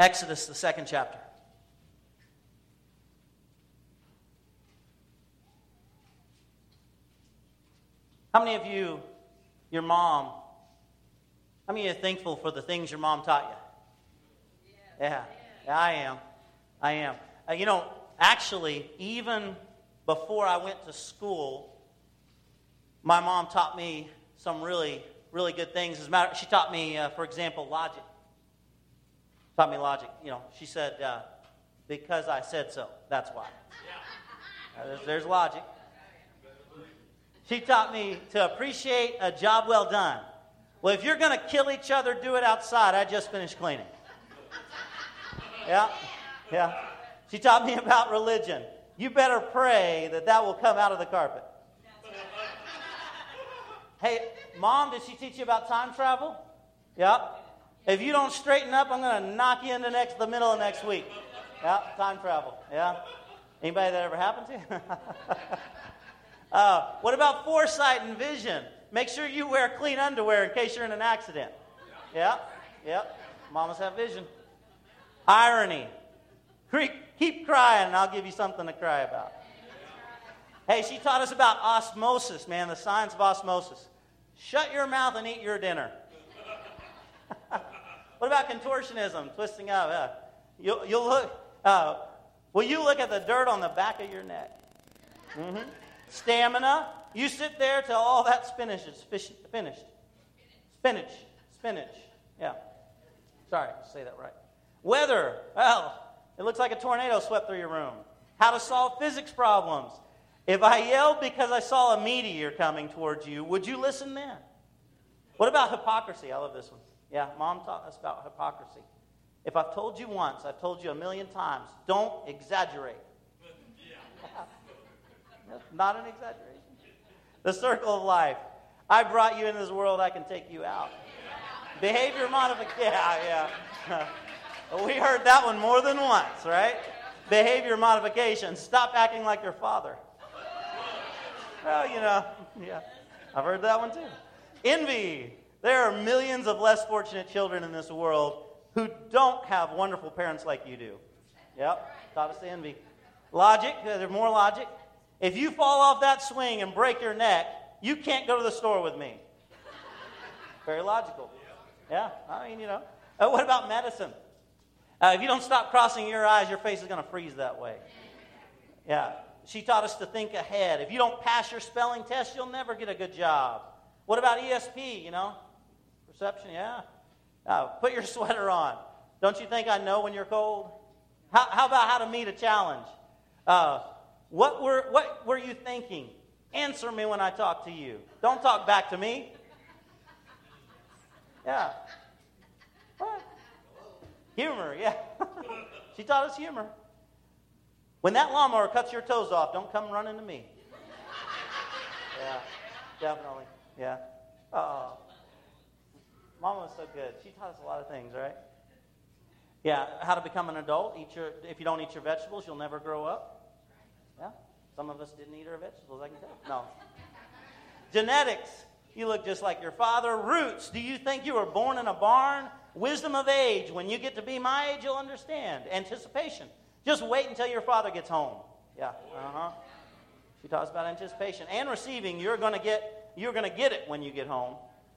Exodus, the second chapter. How many of you, your mom, how many of you are thankful for the things your mom taught you? Yeah, yeah I am. I am. Uh, you know, actually, even before I went to school, my mom taught me some really, really good things. As a matter, she taught me, uh, for example, logic. Taught me logic. You know, she said, uh, "Because I said so. That's why." Uh, there's, there's logic. She taught me to appreciate a job well done. Well, if you're going to kill each other, do it outside. I just finished cleaning. Yeah, yeah. She taught me about religion. You better pray that that will come out of the carpet. Hey, mom, did she teach you about time travel? Yeah. If you don't straighten up, I'm going to knock you into next the middle of next week. Yeah, time travel. Yeah. Anybody that ever happened to you? Uh, what about foresight and vision? Make sure you wear clean underwear in case you're in an accident. Yeah, yeah. Mamas have vision. Irony. Keep crying, and I'll give you something to cry about. Hey, she taught us about osmosis, man, the science of osmosis. Shut your mouth and eat your dinner. What about contortionism, twisting up? Uh, you'll, you'll look. Uh, will you look at the dirt on the back of your neck? Mm-hmm stamina. You sit there till all that spinach is finished. Spinach. Spinach. Yeah. Sorry, say that right. Weather. Well, it looks like a tornado swept through your room. How to solve physics problems. If I yelled because I saw a meteor coming towards you, would you listen then? What about hypocrisy? I love this one. Yeah, mom taught us about hypocrisy. If I've told you once, I've told you a million times, don't exaggerate. Not an exaggeration. The circle of life. I brought you into this world, I can take you out. Behavior modification. Yeah, yeah. we heard that one more than once, right? Behavior modification. Stop acting like your father. Well, you know, yeah. I've heard that one too. Envy. There are millions of less fortunate children in this world who don't have wonderful parents like you do. Yep, taught us to envy. Logic, there's more logic. If you fall off that swing and break your neck, you can't go to the store with me. Very logical. Yeah, I mean, you know. Uh, what about medicine? Uh, if you don't stop crossing your eyes, your face is going to freeze that way. Yeah. She taught us to think ahead. If you don't pass your spelling test, you'll never get a good job. What about ESP, you know? Perception, yeah. Uh, put your sweater on. Don't you think I know when you're cold? How, how about how to meet a challenge? Uh, what were, what were you thinking? Answer me when I talk to you. Don't talk back to me. Yeah. What? Humor, yeah. she taught us humor. When that lawnmower cuts your toes off, don't come running to me. Yeah, definitely. Yeah. Oh. Mama was so good. She taught us a lot of things, right? Yeah, how to become an adult. Eat your, if you don't eat your vegetables, you'll never grow up. Yeah? Some of us didn't eat our vegetables, I can tell. No. Genetics. You look just like your father. Roots. Do you think you were born in a barn? Wisdom of age. When you get to be my age, you'll understand. Anticipation. Just wait until your father gets home. Yeah. Uh huh. She talks about anticipation and receiving. You're going to get you're going to get it when you get home.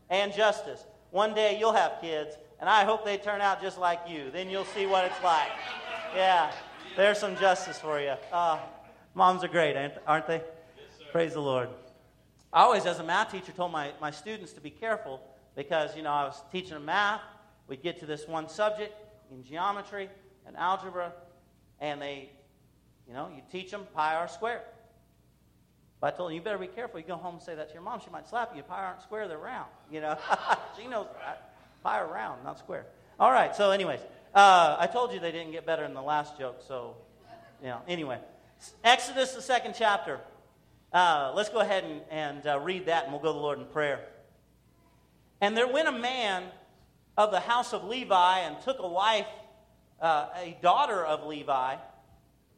And justice. One day you'll have kids, and I hope they turn out just like you. Then you'll see what it's like. Yeah. There's some justice for you. Uh, Moms are great, aren't they? Yes, Praise the Lord. I always, as a math teacher, told my, my students to be careful because, you know, I was teaching them math. We'd get to this one subject in geometry and algebra, and they, you know, you teach them pi r squared. But I told them, you better be careful. You go home and say that to your mom, she might slap you. Pi aren't square, they're round. You know, she knows that. Pi are round, not square. All right, so, anyways, uh, I told you they didn't get better in the last joke, so, you know, anyway. Exodus, the second chapter. Uh, let's go ahead and, and uh, read that, and we'll go to the Lord in prayer. And there went a man of the house of Levi and took a wife, uh, a daughter of Levi.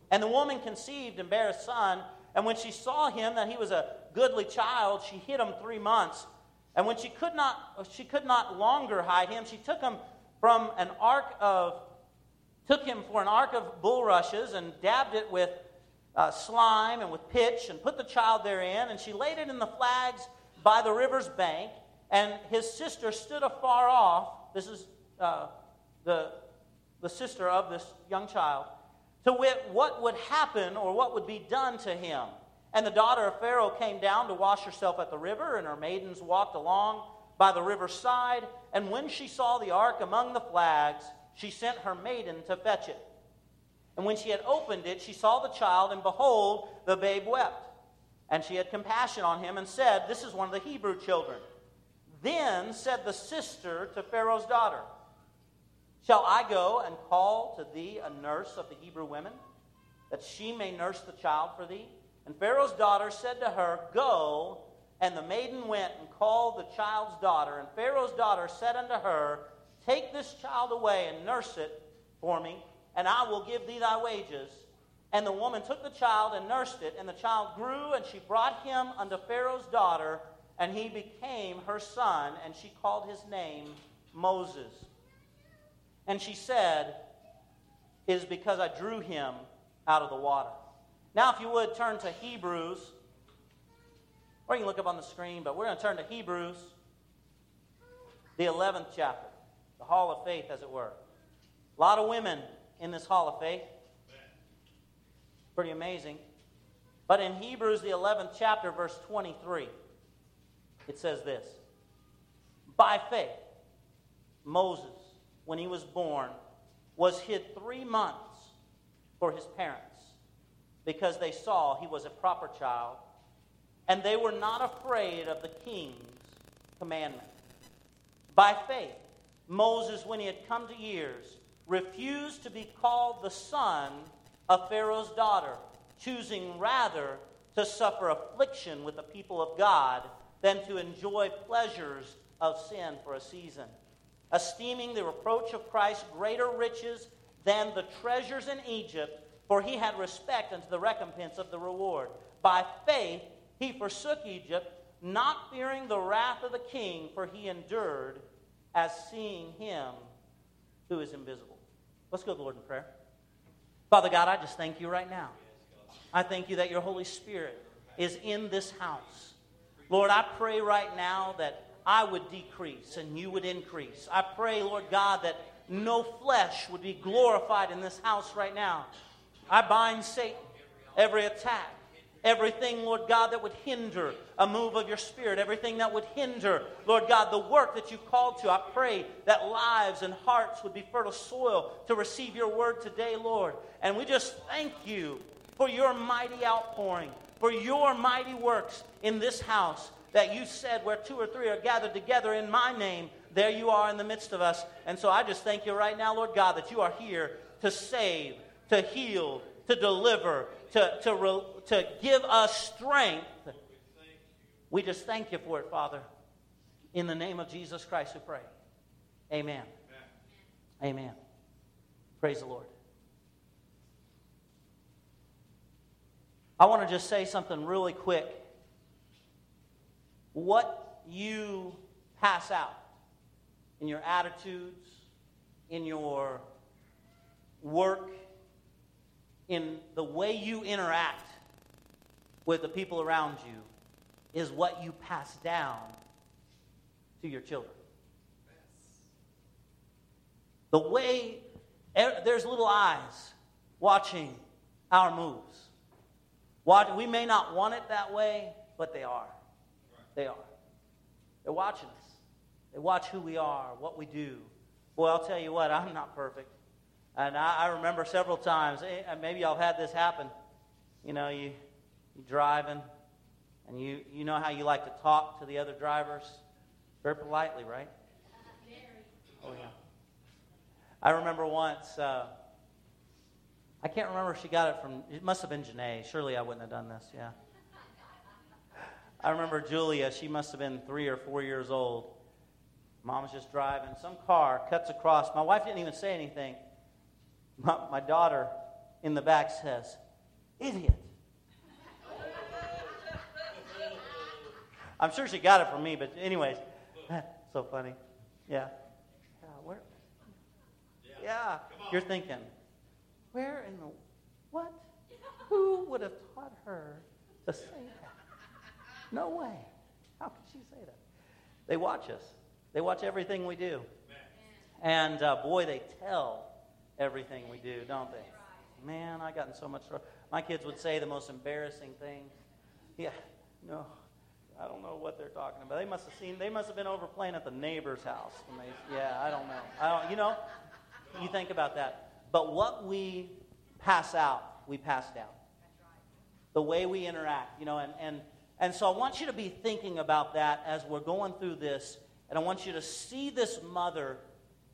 And the woman conceived and bare a son. And when she saw him that he was a goodly child, she hid him three months. And when she could not, she could not longer hide him, she took him from an ark of took him for an ark of bulrushes and dabbed it with uh, slime and with pitch and put the child therein. And she laid it in the flags by the river's bank. And his sister stood afar off. This is uh, the, the sister of this young child. To wit, what would happen or what would be done to him. And the daughter of Pharaoh came down to wash herself at the river, and her maidens walked along by the river's side. And when she saw the ark among the flags, she sent her maiden to fetch it. And when she had opened it, she saw the child, and behold, the babe wept. And she had compassion on him and said, This is one of the Hebrew children. Then said the sister to Pharaoh's daughter, Shall I go and call to thee a nurse of the Hebrew women, that she may nurse the child for thee? And Pharaoh's daughter said to her, Go. And the maiden went and called the child's daughter. And Pharaoh's daughter said unto her, Take this child away and nurse it for me, and I will give thee thy wages. And the woman took the child and nursed it, and the child grew, and she brought him unto Pharaoh's daughter, and he became her son, and she called his name Moses. And she said, It is because I drew him out of the water. Now, if you would turn to Hebrews, or you can look up on the screen, but we're going to turn to Hebrews, the 11th chapter, the Hall of Faith, as it were. A lot of women in this Hall of Faith. Pretty amazing. But in Hebrews, the 11th chapter, verse 23, it says this By faith, Moses, when he was born, was hid three months for his parents because they saw he was a proper child, and they were not afraid of the king's commandment. By faith, Moses, when he had come to years, refused to be called the son of Pharaoh's daughter, choosing rather to suffer affliction with the people of God than to enjoy pleasures of sin for a season, esteeming the reproach of Christ greater riches than the treasures in Egypt, for he had respect unto the recompense of the reward. By faith he forsook Egypt, not fearing the wrath of the king, for he endured as seeing him who is invisible. Let's go to the Lord in prayer. Father God, I just thank you right now. I thank you that your Holy Spirit is in this house. Lord, I pray right now that I would decrease and you would increase. I pray, Lord God, that no flesh would be glorified in this house right now. I bind Satan, every attack, everything, Lord God, that would hinder a move of your spirit, everything that would hinder, Lord God, the work that you've called to. I pray that lives and hearts would be fertile soil to receive your word today, Lord. And we just thank you for your mighty outpouring, for your mighty works in this house that you said where two or three are gathered together in my name, there you are in the midst of us. And so I just thank you right now, Lord God, that you are here to save, to heal, to deliver, to, to, to give us strength. We just thank you for it, Father. In the name of Jesus Christ, we pray. Amen. Amen. Amen. Praise the Lord. I want to just say something really quick. What you pass out in your attitudes, in your work, in the way you interact with the people around you is what you pass down to your children. The way er, there's little eyes watching our moves. We may not want it that way, but they are. They are. They're watching us. They watch who we are, what we do. Boy, I'll tell you what, I'm not perfect. And I, I remember several times, eh, maybe y'all had this happen. You know, you, you driving, and you, you know how you like to talk to the other drivers? Very politely, right? Oh, yeah. I remember once, uh, I can't remember if she got it from, it must have been Janae. Surely I wouldn't have done this, yeah. I remember Julia, she must have been three or four years old. Mom was just driving. Some car cuts across. My wife didn't even say anything. My, my daughter in the back says, Idiot. I'm sure she got it from me, but anyways, so funny. Yeah. Yeah, where? Yeah. You're thinking, Where in the what? Who would have taught her to say that? No way. How could she say that? They watch us. They watch everything we do. And uh, boy, they tell everything we do, don't they? Man, I got in so much trouble. My kids would say the most embarrassing things. Yeah, no, I don't know what they're talking about. They must have seen. They must have been over playing at the neighbor's house. They, yeah, I don't know. I don't. You know, you think about that. But what we pass out, we pass down. The way we interact, you know, and and and so I want you to be thinking about that as we're going through this, and I want you to see this mother,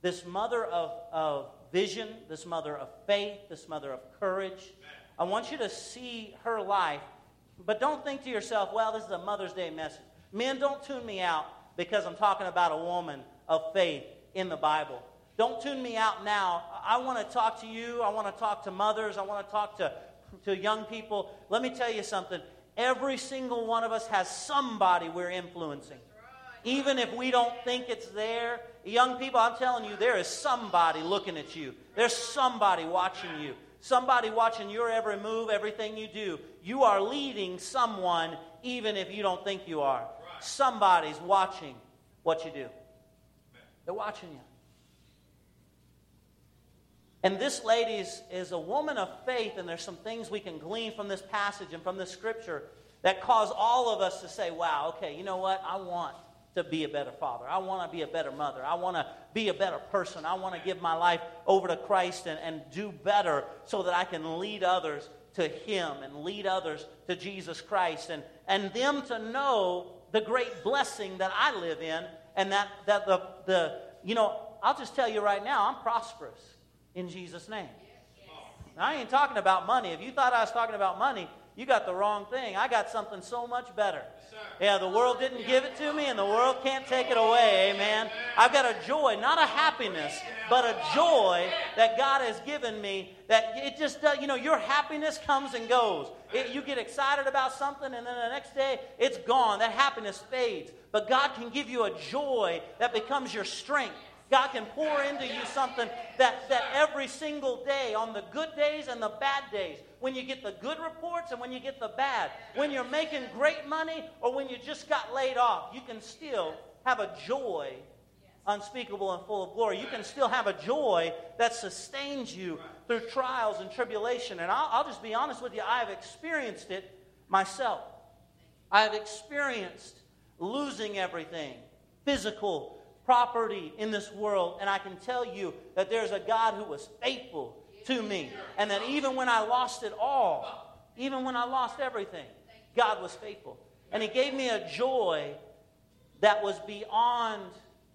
this mother of of vision, this mother of faith, this mother of courage. I want you to see her life but don't think to yourself, well, this is a Mother's Day message. Men, don't tune me out because I'm talking about a woman of faith in the Bible. Don't tune me out now. I want to talk to you. I want to talk to mothers. I want to talk to, to young people. Let me tell you something. Every single one of us has somebody we're influencing. Even if we don't think it's there, young people, I'm telling you, there is somebody looking at you. There's somebody watching you somebody watching your every move, everything you do. You are leading someone even if you don't think you are. Somebody's watching what you do. They're watching you. And this lady is, is a woman of faith, and there's some things we can glean from this passage and from this scripture that cause all of us to say, wow, okay, you know what? I want to be a better father. I want to be a better mother. I want to be a better person. I want to give my life over to Christ and, and do better so that I can lead others to Him and lead others to Jesus Christ and, and them to know the great blessing that I live in and that, that the, the, you know, I'll just tell you right now, I'm prosperous in Jesus' name. I ain't talking about money. If you thought I was talking about money, you got the wrong thing. I got something so much better. Yeah, the world didn't give it to me, and the world can't take it away. Amen. I've got a joy, not a happiness, but a joy that God has given me. That it just, does, you know, your happiness comes and goes. It, you get excited about something, and then the next day it's gone. That happiness fades. But God can give you a joy that becomes your strength. God can pour into you something that, that every single day, on the good days and the bad days, when you get the good reports and when you get the bad, when you're making great money or when you just got laid off, you can still have a joy unspeakable and full of glory. You can still have a joy that sustains you through trials and tribulation. And I'll, I'll just be honest with you, I have experienced it myself. I have experienced losing everything physical, property in this world. And I can tell you that there's a God who was faithful to me. And that even when I lost it all, even when I lost everything, God was faithful. And He gave me a joy that was beyond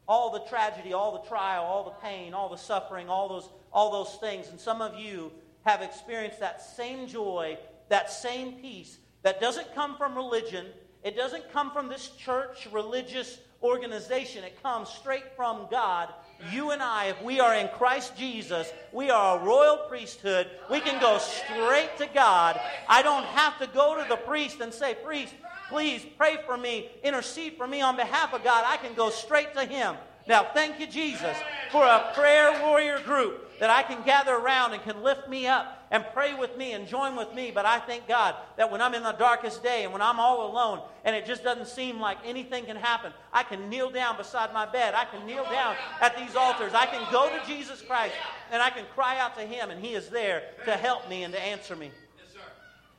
all the tragedy, all the trial, all the pain, all the suffering, all those, all those things. And some of you have experienced that same joy, that same peace that doesn't come from religion. It doesn't come from this church religious organization. It comes straight from God. You and I, if we are in Christ Jesus, we are a royal priesthood. We can go straight to God. I don't have to go to the priest and say, Priest, please pray for me, intercede for me on behalf of God. I can go straight to Him. Now, thank you, Jesus, for a prayer warrior group that I can gather around and can lift me up and pray with me and join with me. But I thank God that when I'm in the darkest day and when I'm all alone and it just doesn't seem like anything can happen, I can kneel down beside my bed. I can kneel down at these altars. I can go to Jesus Christ and I can cry out to Him, and He is there to help me and to answer me. Yes,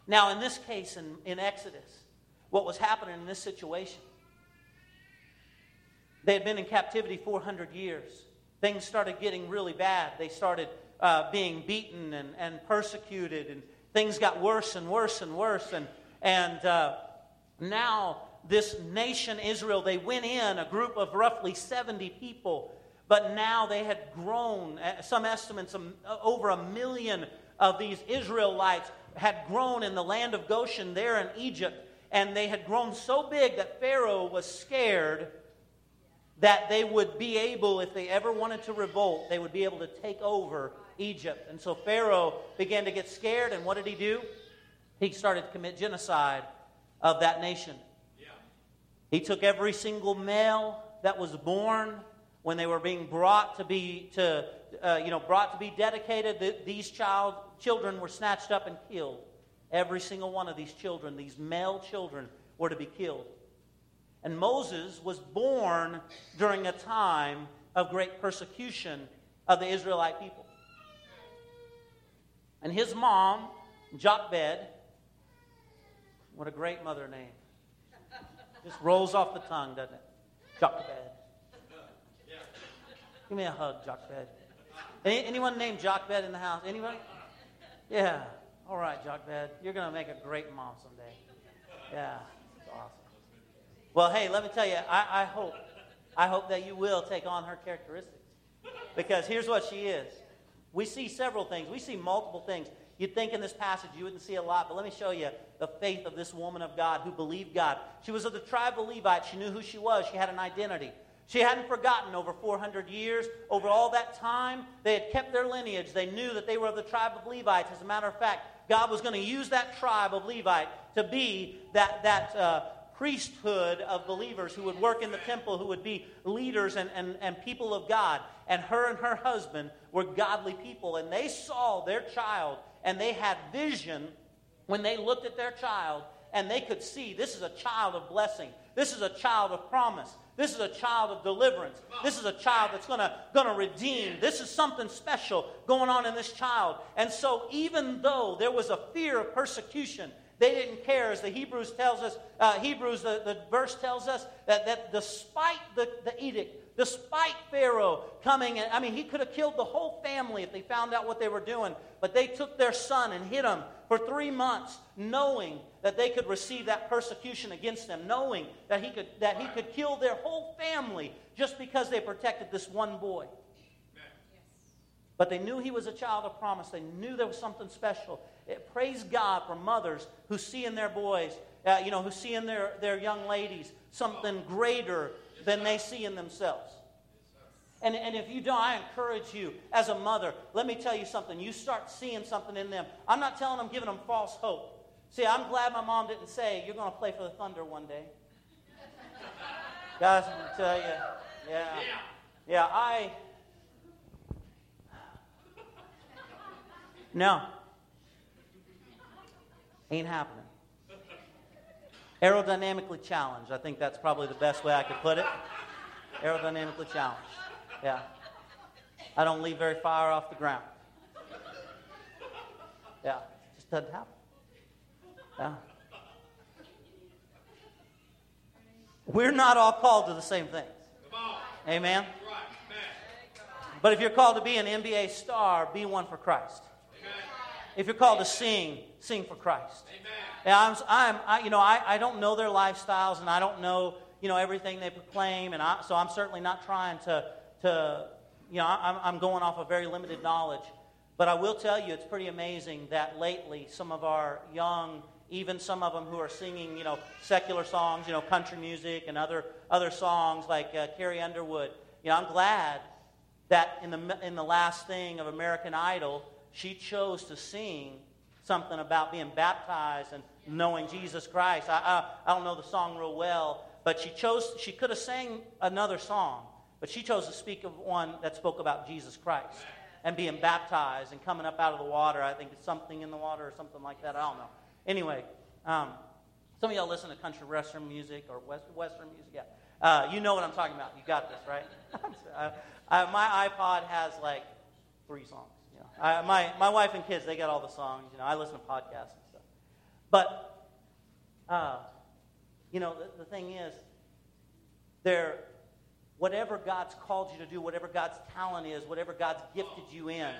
now, in this case, in, in Exodus, what was happening in this situation, they had been in captivity 400 years. Things started getting really bad. They started uh, being beaten and, and persecuted, and things got worse and worse and worse. And, and uh, now, this nation, Israel, they went in, a group of roughly 70 people, but now they had grown. Uh, some estimates, um, over a million of these Israelites had grown in the land of Goshen there in Egypt. And they had grown so big that Pharaoh was scared that they would be able, if they ever wanted to revolt, they would be able to take over Egypt. And so Pharaoh began to get scared, and what did he do? He started to commit genocide of that nation. Yeah. He took every single male that was born when they were being brought to be to uh, you know brought to be dedicated, the, these child children were snatched up and killed. Every single one of these children, these male children, were to be killed. And Moses was born during a time of great persecution of the Israelite people. And his mom, Jochebed, what a great mother name. Just rolls off the tongue, doesn't it? Jochebed. Give me a hug, Jochebed. Any, anyone named Jochebed in the house? Anybody? Yeah. All right, Jochebed. You're going to make a great mom someday. Yeah. Well, hey, let me tell you, I, I hope, I hope that you will take on her characteristics. Because here's what she is. We see several things. We see multiple things. You'd think in this passage you wouldn't see a lot, but let me show you the faith of this woman of God who believed God. She was of the tribe of Levite. She knew who she was. She had an identity. She hadn't forgotten over 400 years. Over all that time, they had kept their lineage. They knew that they were of the tribe of Levites. As a matter of fact, God was going to use that tribe of Levite to be that, that uh, priesthood of believers who would work in the temple, who would be leaders and, and, and people of God. And her and her husband were godly people. And they saw their child and they had vision when they looked at their child and they could see this is a child of blessing. This is a child of promise. This is a child of deliverance. This is a child that's going to redeem. This is something special going on in this child. And so, even though there was a fear of persecution, they didn't care. As the Hebrews tells us, uh, Hebrews, the, the verse tells us that, that despite the, the edict, Despite Pharaoh coming, and, I mean, he could have killed the whole family if they found out what they were doing. But they took their son and hid him for three months, knowing that they could receive that persecution against them, knowing that he could, that he could kill their whole family just because they protected this one boy. But they knew he was a child of promise. They knew there was something special. It, praise God for mothers who see in their boys, uh, you know, who see in their, their young ladies something greater than they see in themselves. And, and if you don't, I encourage you as a mother, let me tell you something. You start seeing something in them. I'm not telling them, giving them false hope. See, I'm glad my mom didn't say, You're going to play for the Thunder one day. Guys, I'm going to tell you, yeah. Yeah, I. No. Ain't happening aerodynamically challenged. I think that's probably the best way I could put it. Aerodynamically challenged. Yeah. I don't leave very far off the ground. Yeah. Just doesn't happen. Yeah. We're not all called to the same things. Amen. But if you're called to be an NBA star, be one for Christ. If you're called to sing, sing for Christ. I'm, I'm I, you know, I, I don't know their lifestyles and I don't know, you know, everything they proclaim. And I, so I'm certainly not trying to, to you know, I'm, I'm going off of very limited knowledge. But I will tell you, it's pretty amazing that lately some of our young, even some of them who are singing, you know, secular songs, you know, country music and other, other songs like uh, Carrie Underwood, you know, I'm glad that in the, in the last thing of American Idol, she chose to sing something about being baptized and knowing Jesus Christ. I, I, I don't know the song real well, but she chose, she could have sang another song, but she chose to speak of one that spoke about Jesus Christ and being baptized and coming up out of the water. I think it's something in the water or something like that. I don't know. Anyway, um, some of y'all listen to country western music or west, western music. Yeah. Uh, you know what I'm talking about. You got this, right? uh, uh, my iPod has like three songs. I, my, my wife and kids, they got all the songs. You know, I listen to podcasts and stuff. But, uh, you know, the, the thing is, there, whatever God's called you to do, whatever God's talent is, whatever God's gifted you in,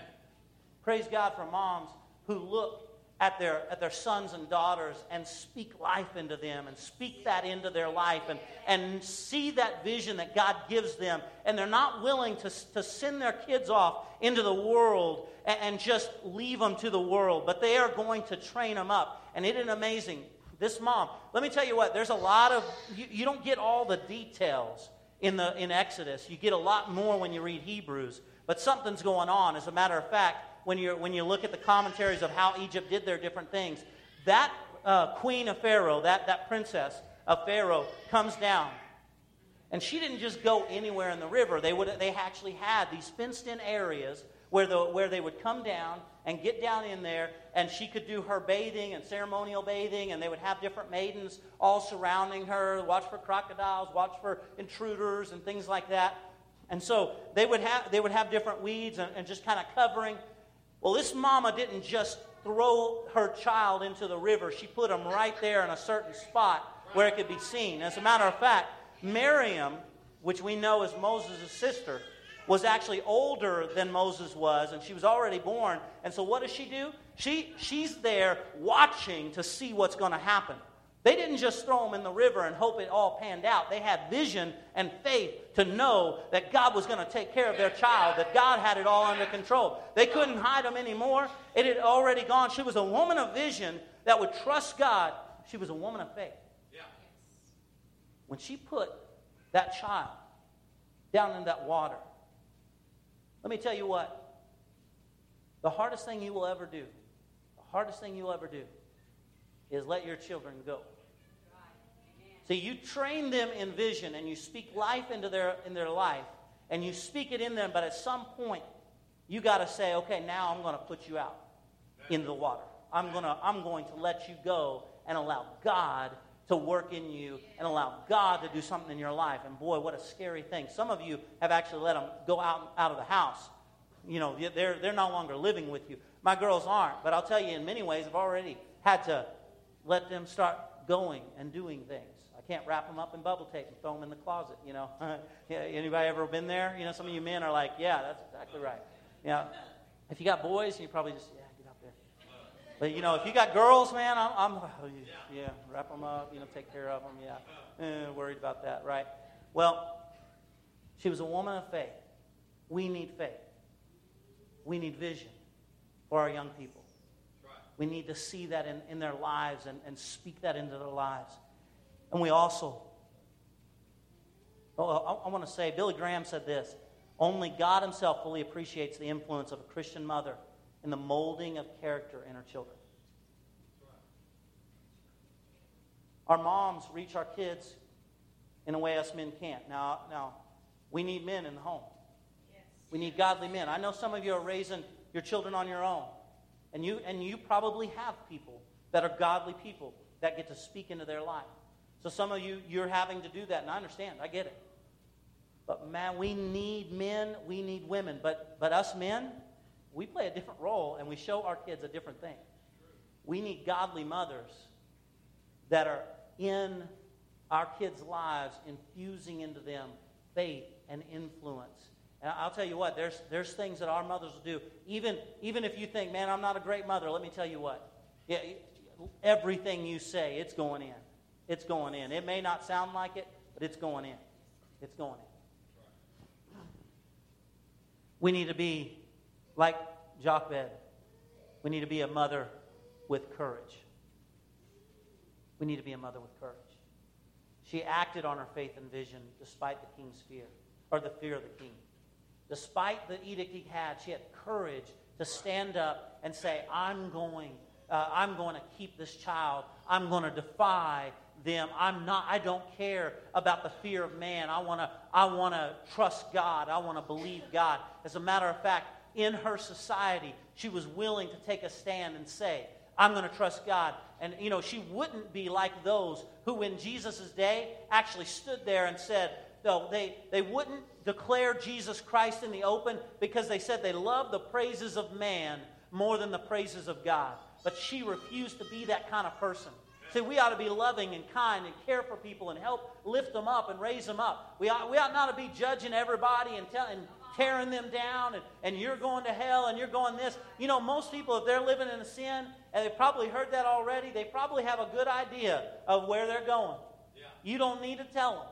praise God for moms who look at their, at their sons and daughters and speak life into them and speak that into their life and, and see that vision that God gives them. And they're not willing to, to send their kids off into the world and, and just leave them to the world, but they are going to train them up. And it is amazing. This mom, let me tell you what, there's a lot of, you, you don't get all the details in, the, in Exodus. You get a lot more when you read Hebrews, but something's going on. As a matter of fact, when, you when you look at the commentaries of how Egypt did their different things, that uh, queen of Pharaoh, that, that princess of Pharaoh, comes down. And she didn't just go anywhere in the river. They, would, they actually had these fenced in areas where, the, where they would come down and get down in there, and she could do her bathing and ceremonial bathing, and they would have different maidens all surrounding her, watch for crocodiles, watch for intruders, and things like that. And so they would have, they would have different weeds and, and just kind of covering. Well, this mama didn't just throw her child into the river, she put him right there in a certain spot where it could be seen. As a matter of fact, Miriam, which we know is Moses' sister, was actually older than Moses was, and she was already born. And so, what does she do? She, she's there watching to see what's going to happen. They didn't just throw them in the river and hope it all panned out. They had vision and faith to know that God was going to take care of their child, that God had it all under control. They couldn't hide them anymore. It had already gone. She was a woman of vision that would trust God. She was a woman of faith. When she put that child down in that water, let me tell you what. The hardest thing you will ever do, the hardest thing you'll ever do, is let your children go. See, you train them in vision and you speak life into their, in their life and you speak it in them, but at some point, you got to say, okay, now I'm going to put you out into the water. I'm, gonna, I'm going to let you go and allow God to work in you and allow God to do something in your life. And boy, what a scary thing. Some of you have actually let them go out, out of the house. You know, they're, they're no longer living with you. My girls aren't, but I'll tell you, in many ways, I've already had to let them start going and doing things. Can't wrap them up in bubble tape and throw them in the closet, you know. anybody ever been there? You know, some of you men are like, yeah, that's exactly right. Yeah. If you got boys, you probably just, yeah, get out there. but you know, if you got girls, man, I'm, I'm oh, yeah, wrap them up, you know, take care of them, yeah, eh, worried about that, right? Well, she was a woman of faith. We need faith. We need vision for our young people. We need to see that in, in their lives and, and speak that into their lives. And we also, oh, oh I, I want to say, Billy Graham said this only God Himself fully appreciates the influence of a Christian mother in the molding of character in her children. Our moms reach our kids in a way us men can't. Now, now we need men in the home. Yes. We need godly men. I know some of you are raising your children on your own. And you, and you probably have people that are godly people that get to speak into their life. So some of you, you're having to do that, and I understand. I get it. But man, we need men, we need women. But, but us men, we play a different role and we show our kids a different thing. We need godly mothers that are in our kids' lives, infusing into them faith and influence. And I'll tell you what, there's, there's things that our mothers will do. Even, even if you think, man, I'm not a great mother, let me tell you what. Yeah, everything you say, it's going in. It's going in. It may not sound like it, but it's going in. It's going in. We need to be like Jochebed, we need to be a mother with courage. We need to be a mother with courage. She acted on her faith and vision despite the king's fear, or the fear of the king. Despite the edict he had, she had courage to stand up and say, I'm going, uh, I'm going to keep this child. I'm going to defy them. I'm not, I don't care about the fear of man. I want to, I want to trust God. I want to believe God. As a matter of fact, in her society, she was willing to take a stand and say, I'm going to trust God. And, you know, she wouldn't be like those who, in Jesus' day, actually stood there and said, no, they, they wouldn't declare Jesus Christ in the open because they said they loved the praises of man more than the praises of God. But she refused to be that kind of person. See, we ought to be loving and kind and care for people and help lift them up and raise them up. We ought, we ought not to be judging everybody and, tell, and tearing them down and, and you're going to hell and you're going this. You know, most people, if they're living in a sin, and they've probably heard that already, they probably have a good idea of where they're going. Yeah. You don't need to tell them.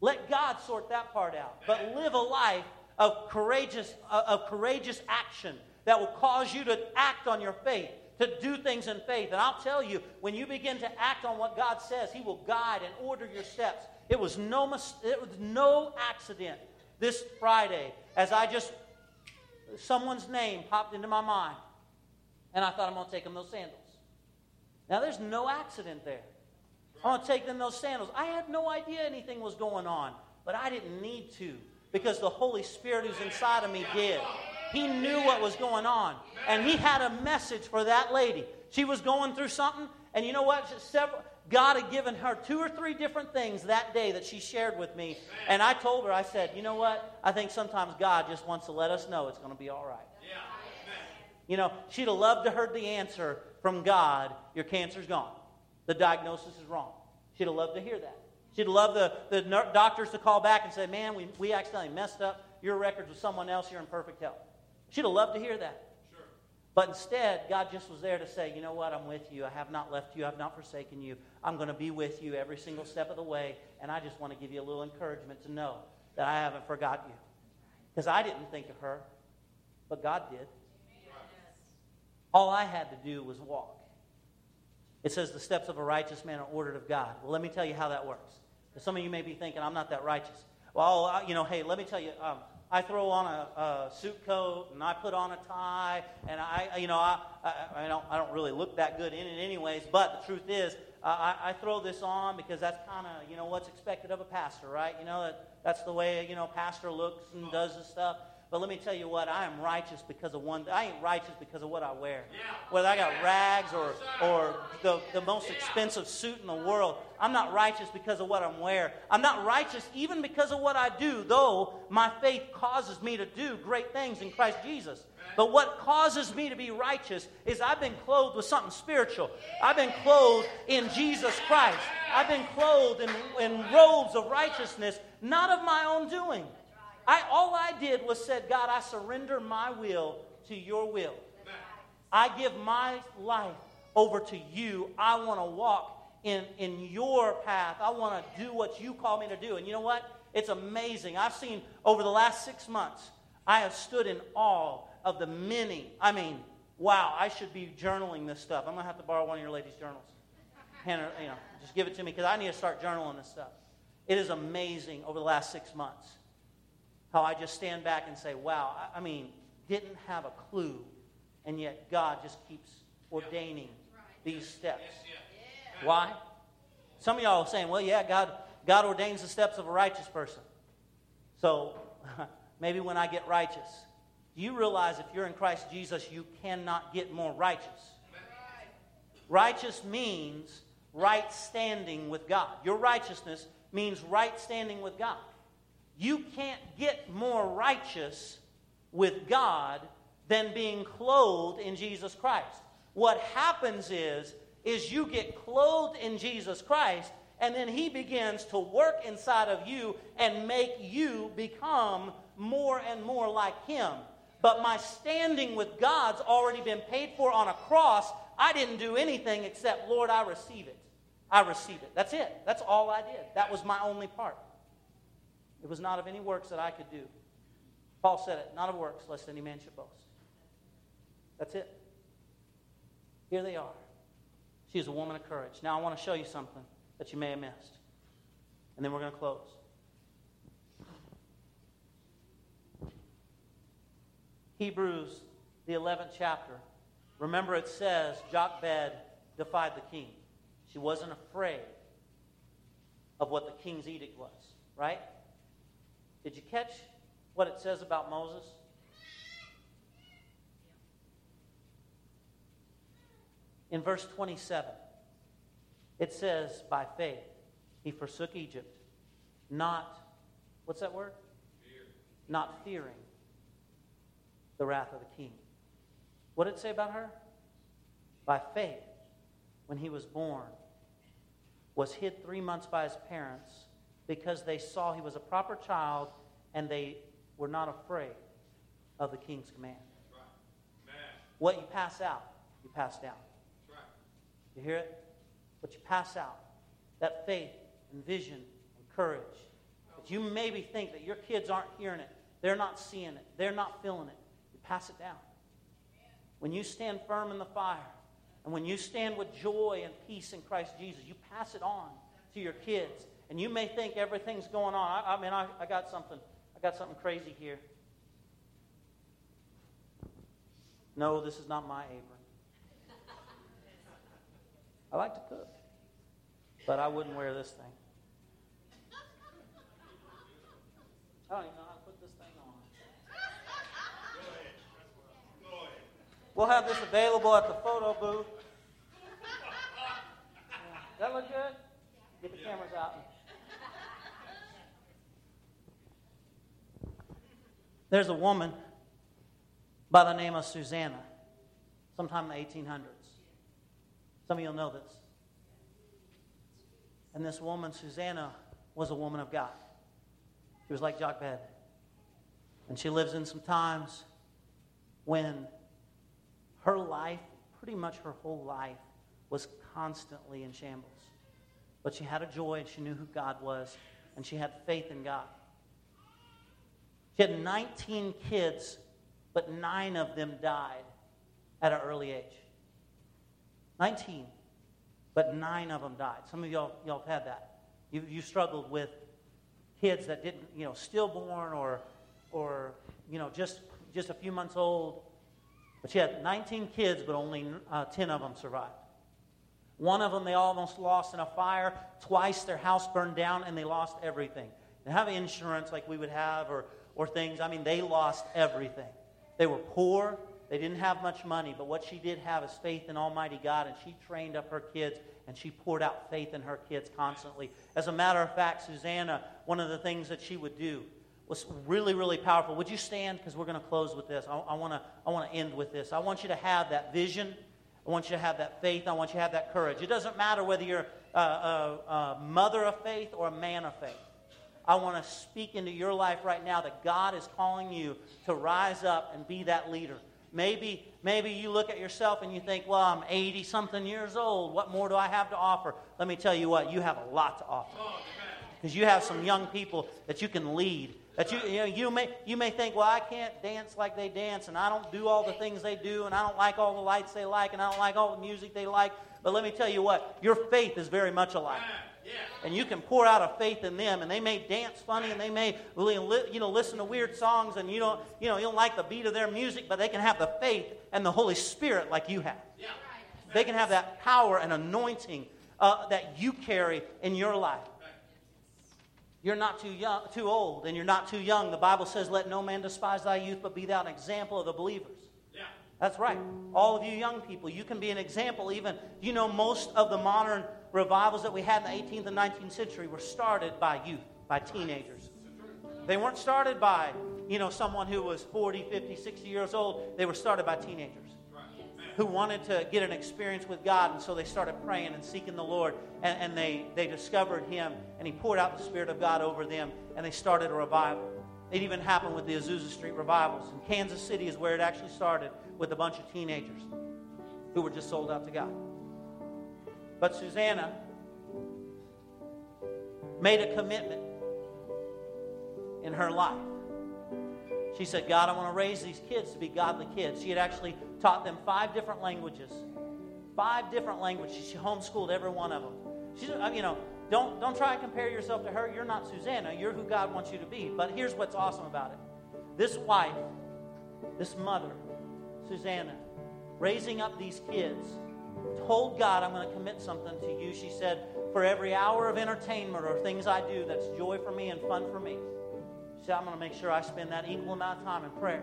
Let God sort that part out. But live a life of courageous, of courageous action that will cause you to act on your faith, to do things in faith. And I'll tell you, when you begin to act on what God says, He will guide and order your steps. It was no, mis- it was no accident this Friday as I just, someone's name popped into my mind. And I thought, I'm going to take them those sandals. Now, there's no accident there. I'm going to take them those sandals. I had no idea anything was going on, but I didn't need to because the Holy Spirit who's inside of me did. He knew what was going on, and He had a message for that lady. She was going through something, and you know what? Several, God had given her two or three different things that day that she shared with me. And I told her, I said, you know what? I think sometimes God just wants to let us know it's going to be all right. Yeah. You know, she'd have loved to heard the answer from God, your cancer's gone. The diagnosis is wrong. She'd have loved to hear that. She'd loved the, the doctors to call back and say, man, we, we accidentally messed up your records with someone else. You're in perfect health. She'd have loved to hear that. But instead, God just was there to say, you know what, I'm with you. I have not left you. I have not forsaken you. I'm going to be with you every single step of the way. And I just want to give you a little encouragement to know that I haven't forgotten you. Because I didn't think of her, but God did. All I had to do was walk. It says the steps of a righteous man are ordered of God. Well, let me tell you how that works. Some of you may be thinking, I'm not that righteous. Well, you know, hey, let me tell you, um, I throw on a, a, suit coat and I put on a tie, and I, you know, I, I, I, don't, I don't really look that good in it, anyways. But the truth is, uh, I, I throw this on because that's kind of, you know, what's expected of a pastor, right? You know, that, that's the way, you know, pastor looks and does this stuff. But let me tell you what, I am righteous because of one. I ain't righteous because of what I wear. Whether I got rags or, or the, the most expensive suit in the world, I'm not righteous because of what I'm wearing. I'm not righteous even because of what I do, though my faith causes me to do great things in Christ Jesus. But what causes me to be righteous is I've been clothed with something spiritual. I've been clothed in Jesus Christ. I've been clothed in, in robes of righteousness, not of my own doing. I, all I did was said, God, I surrender my will to your will. I give my life over to you. I want to walk in, in your path. I want to do what you call me to do. And you know what? It's amazing. I've seen over the last six months, I have stood in awe of the many. I mean, wow, I should be journaling this stuff. I'm going to have to borrow one of your ladies' journals. Hannah, you know, just give it to me because I need to start journaling this stuff. It is amazing over the last six months how I just stand back and say, wow, I, I mean, didn't have a clue, and yet God just keeps ordaining these steps. Why? Some of y'all are saying, well, yeah, God, God ordains the steps of a righteous person. So maybe when I get righteous, do you realize if you're in Christ Jesus, you cannot get more righteous? Righteous means right standing with God. Your righteousness means right standing with God. You can't get more righteous with God than being clothed in Jesus Christ. What happens is is you get clothed in Jesus Christ and then he begins to work inside of you and make you become more and more like him. But my standing with God's already been paid for on a cross. I didn't do anything except, Lord, I receive it. I receive it. That's it. That's all I did. That was my only part. It was not of any works that I could do. Paul said it, not of works, lest any man should boast. That's it. Here they are. She is a woman of courage. Now I want to show you something that you may have missed. And then we're going to close. Hebrews, the 11th chapter. Remember, it says Jochebed defied the king. She wasn't afraid of what the king's edict was, right? Did you catch what it says about Moses? In verse 27, it says, by faith, he forsook Egypt, not, what's that word? Fear. Not fearing the wrath of the king. What did it say about her? By faith, when he was born, was hid three months by his parents because they saw he was a proper child and they were not afraid of the king's command. Right. What you pass out, you pass down. Right. You hear it? What you pass out, that faith and vision and courage. But you maybe think that your kids aren't hearing it, they're not seeing it, they're not feeling it. You pass it down. When you stand firm in the fire, and when you stand with joy and peace in Christ Jesus, you pass it on to your kids. And you may think everything's going on. I, I mean, I, I got something. I got something crazy here. No, this is not my apron. I like to cook. But I wouldn't wear this thing. I don't even know how to put this thing on. We'll have this available at the photo booth. Yeah. That look good? Get the cameras out. There's a woman by the name of Susanna, sometime in the 1800s. Some of you will know this. And this woman, Susanna, was a woman of God. She was like Jochebed. And she lives in some times when her life, pretty much her whole life, was constantly in shambles. But she had a joy and she knew who God was, and she had faith in God. She had 19 kids, but nine of them died at an early age. 19, but nine of them died. Some of y'all, y'all have had that. You, you struggled with kids that didn't, you know, stillborn or, or you know, just, just a few months old. But she had 19 kids, but only uh, 10 of them survived. One of them they almost lost in a fire. Twice their house burned down and they lost everything. They have insurance like we would have or, or things. I mean, they lost everything. They were poor. They didn't have much money, but what she did have is faith in Almighty God, and she trained up her kids and she poured out faith in her kids constantly. As a matter of fact, Susanna, one of the things that she would do was really, really powerful. Would you stand? Because we're going to close with this. I, I want to I wanna end with this. I want you to have that vision. I want you to have that faith. I want you to have that courage. It doesn't matter whether you're a, a, a mother of faith or a man of faith. I want to speak into your life right now that God is calling you to rise up and be that leader. Maybe, maybe you look at yourself and you think, well, I'm 80 something years old. What more do I have to offer? Let me tell you what, you have a lot to offer. Because you have some young people that you can lead. That you, you, know, you, may, you may think, well, I can't dance like they dance, and I don't do all the things they do, and I don't like all the lights they like, and I don't like all the music they like. But let me tell you what, your faith is very much alike. And you can pour out a faith in them, and they may dance funny, and they may you know listen to weird songs, and you don't you know you don't like the beat of their music, but they can have the faith and the Holy Spirit like you have. They can have that power and anointing uh, that you carry in your life. You're not too young, too old, and you're not too young. The Bible says, "Let no man despise thy youth, but be thou an example of the believers." Yeah. That's right. All of you young people, you can be an example. Even you know most of the modern revivals that we had in the 18th and 19th century were started by youth, by teenagers. They weren't started by, you know, someone who was 40, 50, 60 years old. They were started by teenagers who wanted to get an experience with God, and so they started praying and seeking the Lord, and, and they, they discovered Him, and He poured out the Spirit of God over them, and they started a revival. It even happened with the Azusa Street revivals. And Kansas City is where it actually started with a bunch of teenagers who were just sold out to God. But Susanna made a commitment in her life. She said, God, I want to raise these kids to be godly kids. She had actually taught them five different languages. Five different languages. She homeschooled every one of them. She, you know, don't, don't try and compare yourself to her. You're not Susanna. You're who God wants you to be. But here's what's awesome about it this wife, this mother, Susanna, raising up these kids told God, I'm going to commit something to you. She said, For every hour of entertainment or things I do that's joy for me and fun for me, she said, I'm going to make sure I spend that equal amount of time in prayer.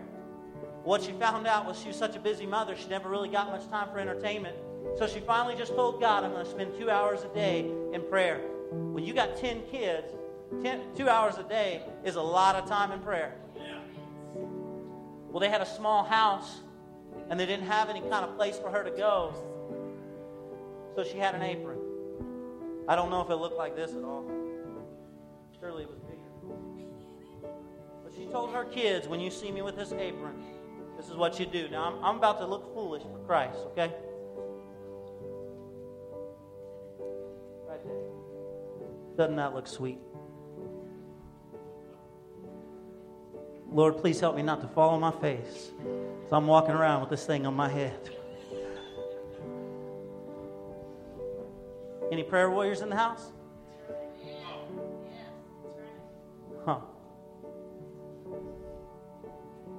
What she found out was she was such a busy mother, she never really got much time for entertainment. So she finally just told God, I'm going to spend two hours a day in prayer. When you got 10 kids, ten, two hours a day is a lot of time in prayer. Well, they had a small house and they didn't have any kind of place for her to go. So she had an apron. I don't know if it looked like this at all. Surely it was bigger. But she told her kids, when you see me with this apron, this is what you do. Now, I'm, I'm about to look foolish for Christ, okay? Right there. Doesn't that look sweet? Lord, please help me not to fall on my face. So I'm walking around with this thing on my head. Any prayer warriors in the house? Huh.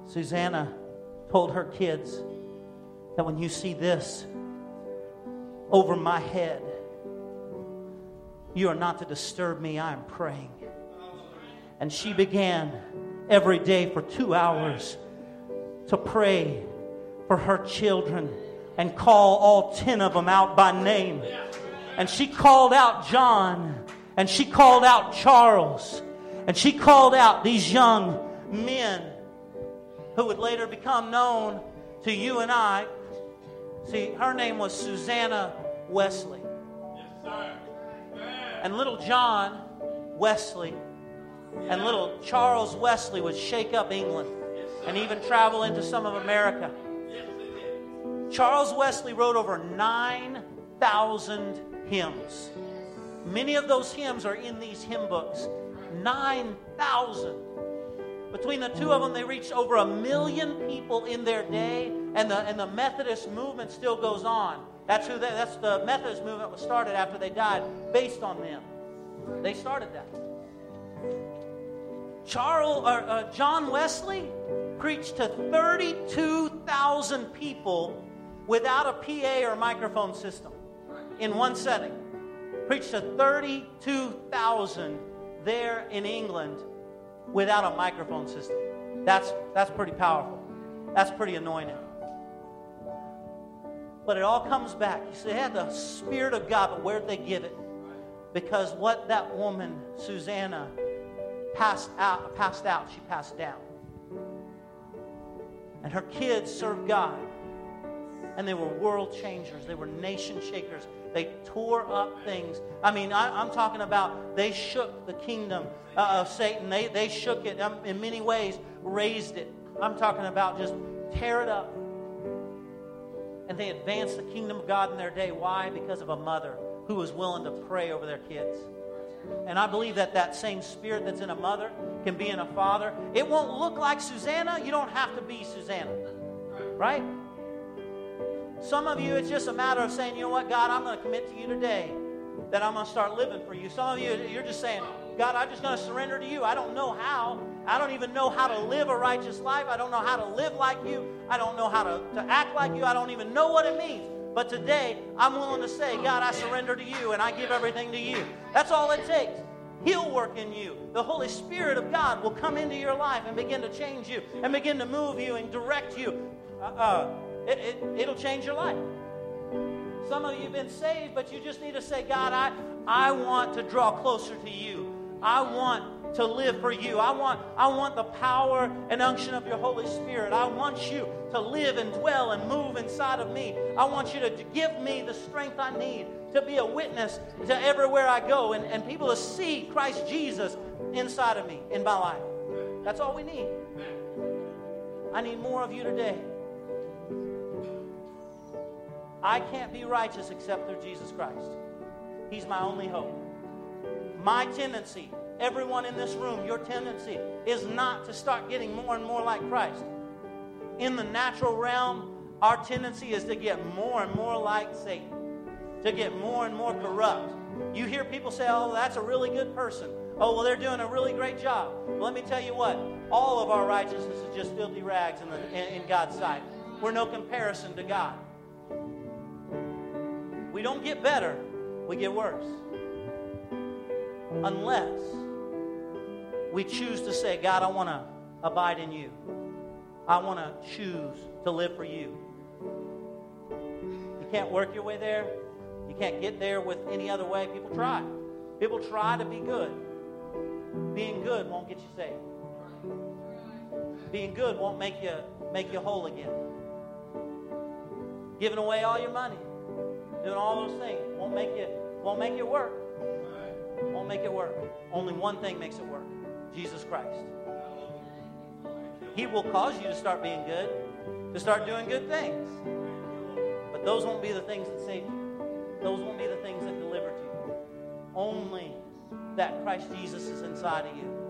Susanna told her kids that when you see this over my head, You are not to disturb me. I am praying. And she began every day for two hours to pray for her children and call all 10 of them out by name. And she called out John, and she called out Charles, and she called out these young men who would later become known to you and I. See, her name was Susanna Wesley. And little John Wesley and little Charles Wesley would shake up England and even travel into some of America. Charles Wesley wrote over 9,000 hymns. Many of those hymns are in these hymn books. 9,000. Between the two of them, they reached over a million people in their day, and the, and the Methodist movement still goes on. That's who they, that's the Methodist movement was started after they died, based on them. They started that. Charles, or, uh, John Wesley preached to 32,000 people without a PA or microphone system in one setting. Preached to 32,000 there in England without a microphone system. That's, that's pretty powerful. That's pretty anointing. But it all comes back. You see, they had the Spirit of God, but where'd they give it? Because what that woman, Susanna, passed out, passed out, she passed down. And her kids served God. And they were world changers. They were nation shakers. They tore up things. I mean, I, am talking about they shook the kingdom uh, of Satan. They, they shook it um, in many ways, raised it. I'm talking about just tear it up. And they advanced the kingdom of God in their day. Why? Because of a mother who was willing to pray over their kids. And I believe that that same spirit that's in a mother can be in a father. It won't look like Susanna. You don't have to be Susanna. Right? Some of you, it's just a matter of saying, you know what, God, I'm going to commit to you today that I'm going to start living for you. Some of you, you're just saying, God, I'm just going to surrender to you. I don't know how. I don't even know how to live a righteous life. I don't know how to live like you. I don't know how to, to act like you. I don't even know what it means. But today, I'm willing to say, God, I surrender to you and I give everything to you. That's all it takes. He'll work in you. The Holy Spirit of God will come into your life and begin to change you and begin to move you and direct you. Uh, uh, it, it, it'll change your life. Some of you have been saved, but you just need to say, God, I, I want to draw closer to you. I want to live for you. I want, I want the power and unction of your Holy Spirit. I want you to live and dwell and move inside of me. I want you to, give me the strength I need to be a witness to everywhere I go and, and people to see Christ Jesus inside of me, in my life. That's all we need. I need more of you today. I can't be righteous except through Jesus Christ. He's my only hope. My tendency everyone in this room, your tendency is not to start getting more and more like Christ. In the natural realm, our tendency is to get more and more like Satan, to get more and more corrupt. You hear people say, oh, that's a really good person. Oh, well, they're doing a really great job. Let me tell you what, all of our righteousness is just filthy rags in, the, in, in God's sight. We're no comparison to God. We don't get better, we get worse. Unless we choose to say, God, I want to abide in you. I want to choose to live for you. You can't work your way there. You can't get there with any other way. People try. People try to be good. Being good won't get you saved. Being good won't make you make you whole again. Giving away all your money, doing all those things won't make you won't make it work. Won't make it work. Only one thing makes it work. Jesus Christ. He will cause you to start being good, to start doing good things. But those won't be the things that save you. Those won't be the things that deliver to you. Only that Christ Jesus is inside of you